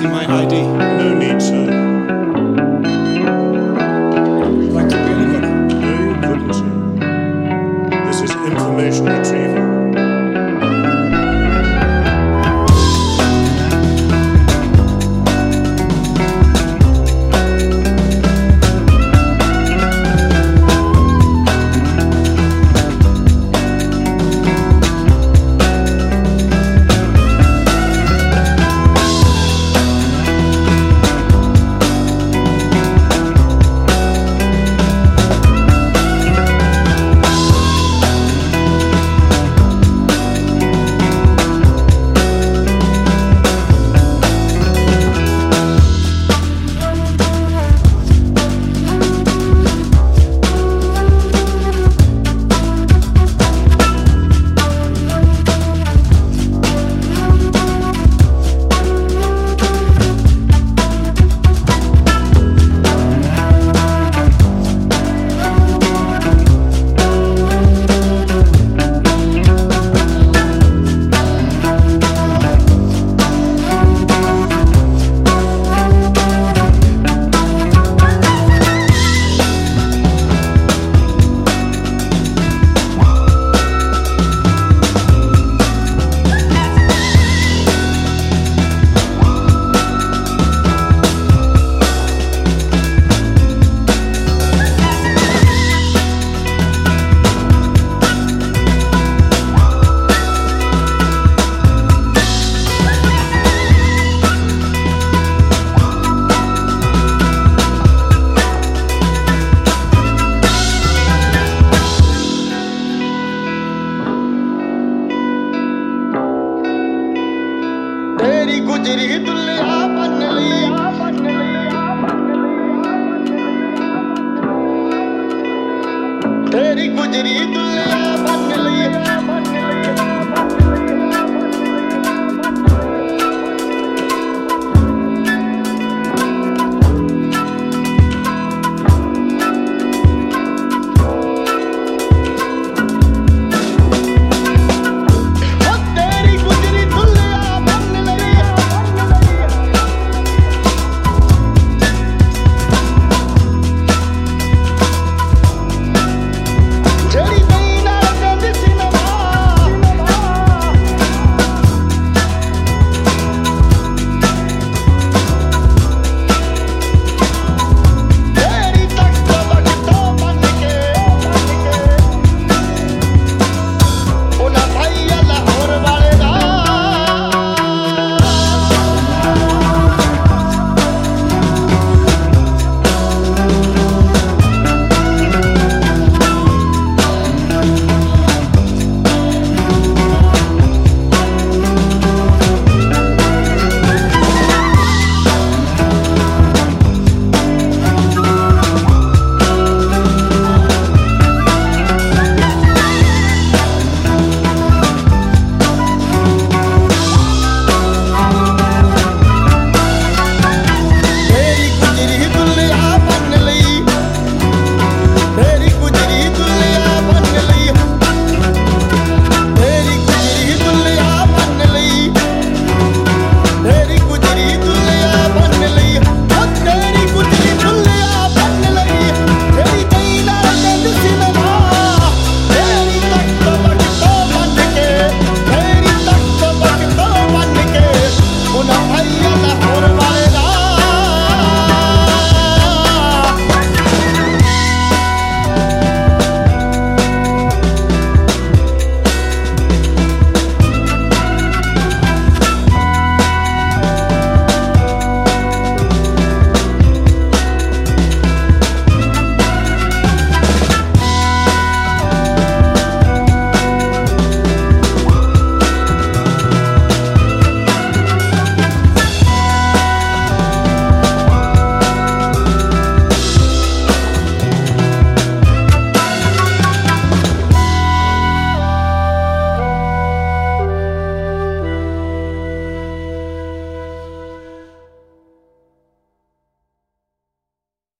this my ID? No need, sir. Like to be anyone? No, you couldn't, sir. This is information retrieval. तेरी दुल्हा बन ली तेरी गुजरी दुल्हा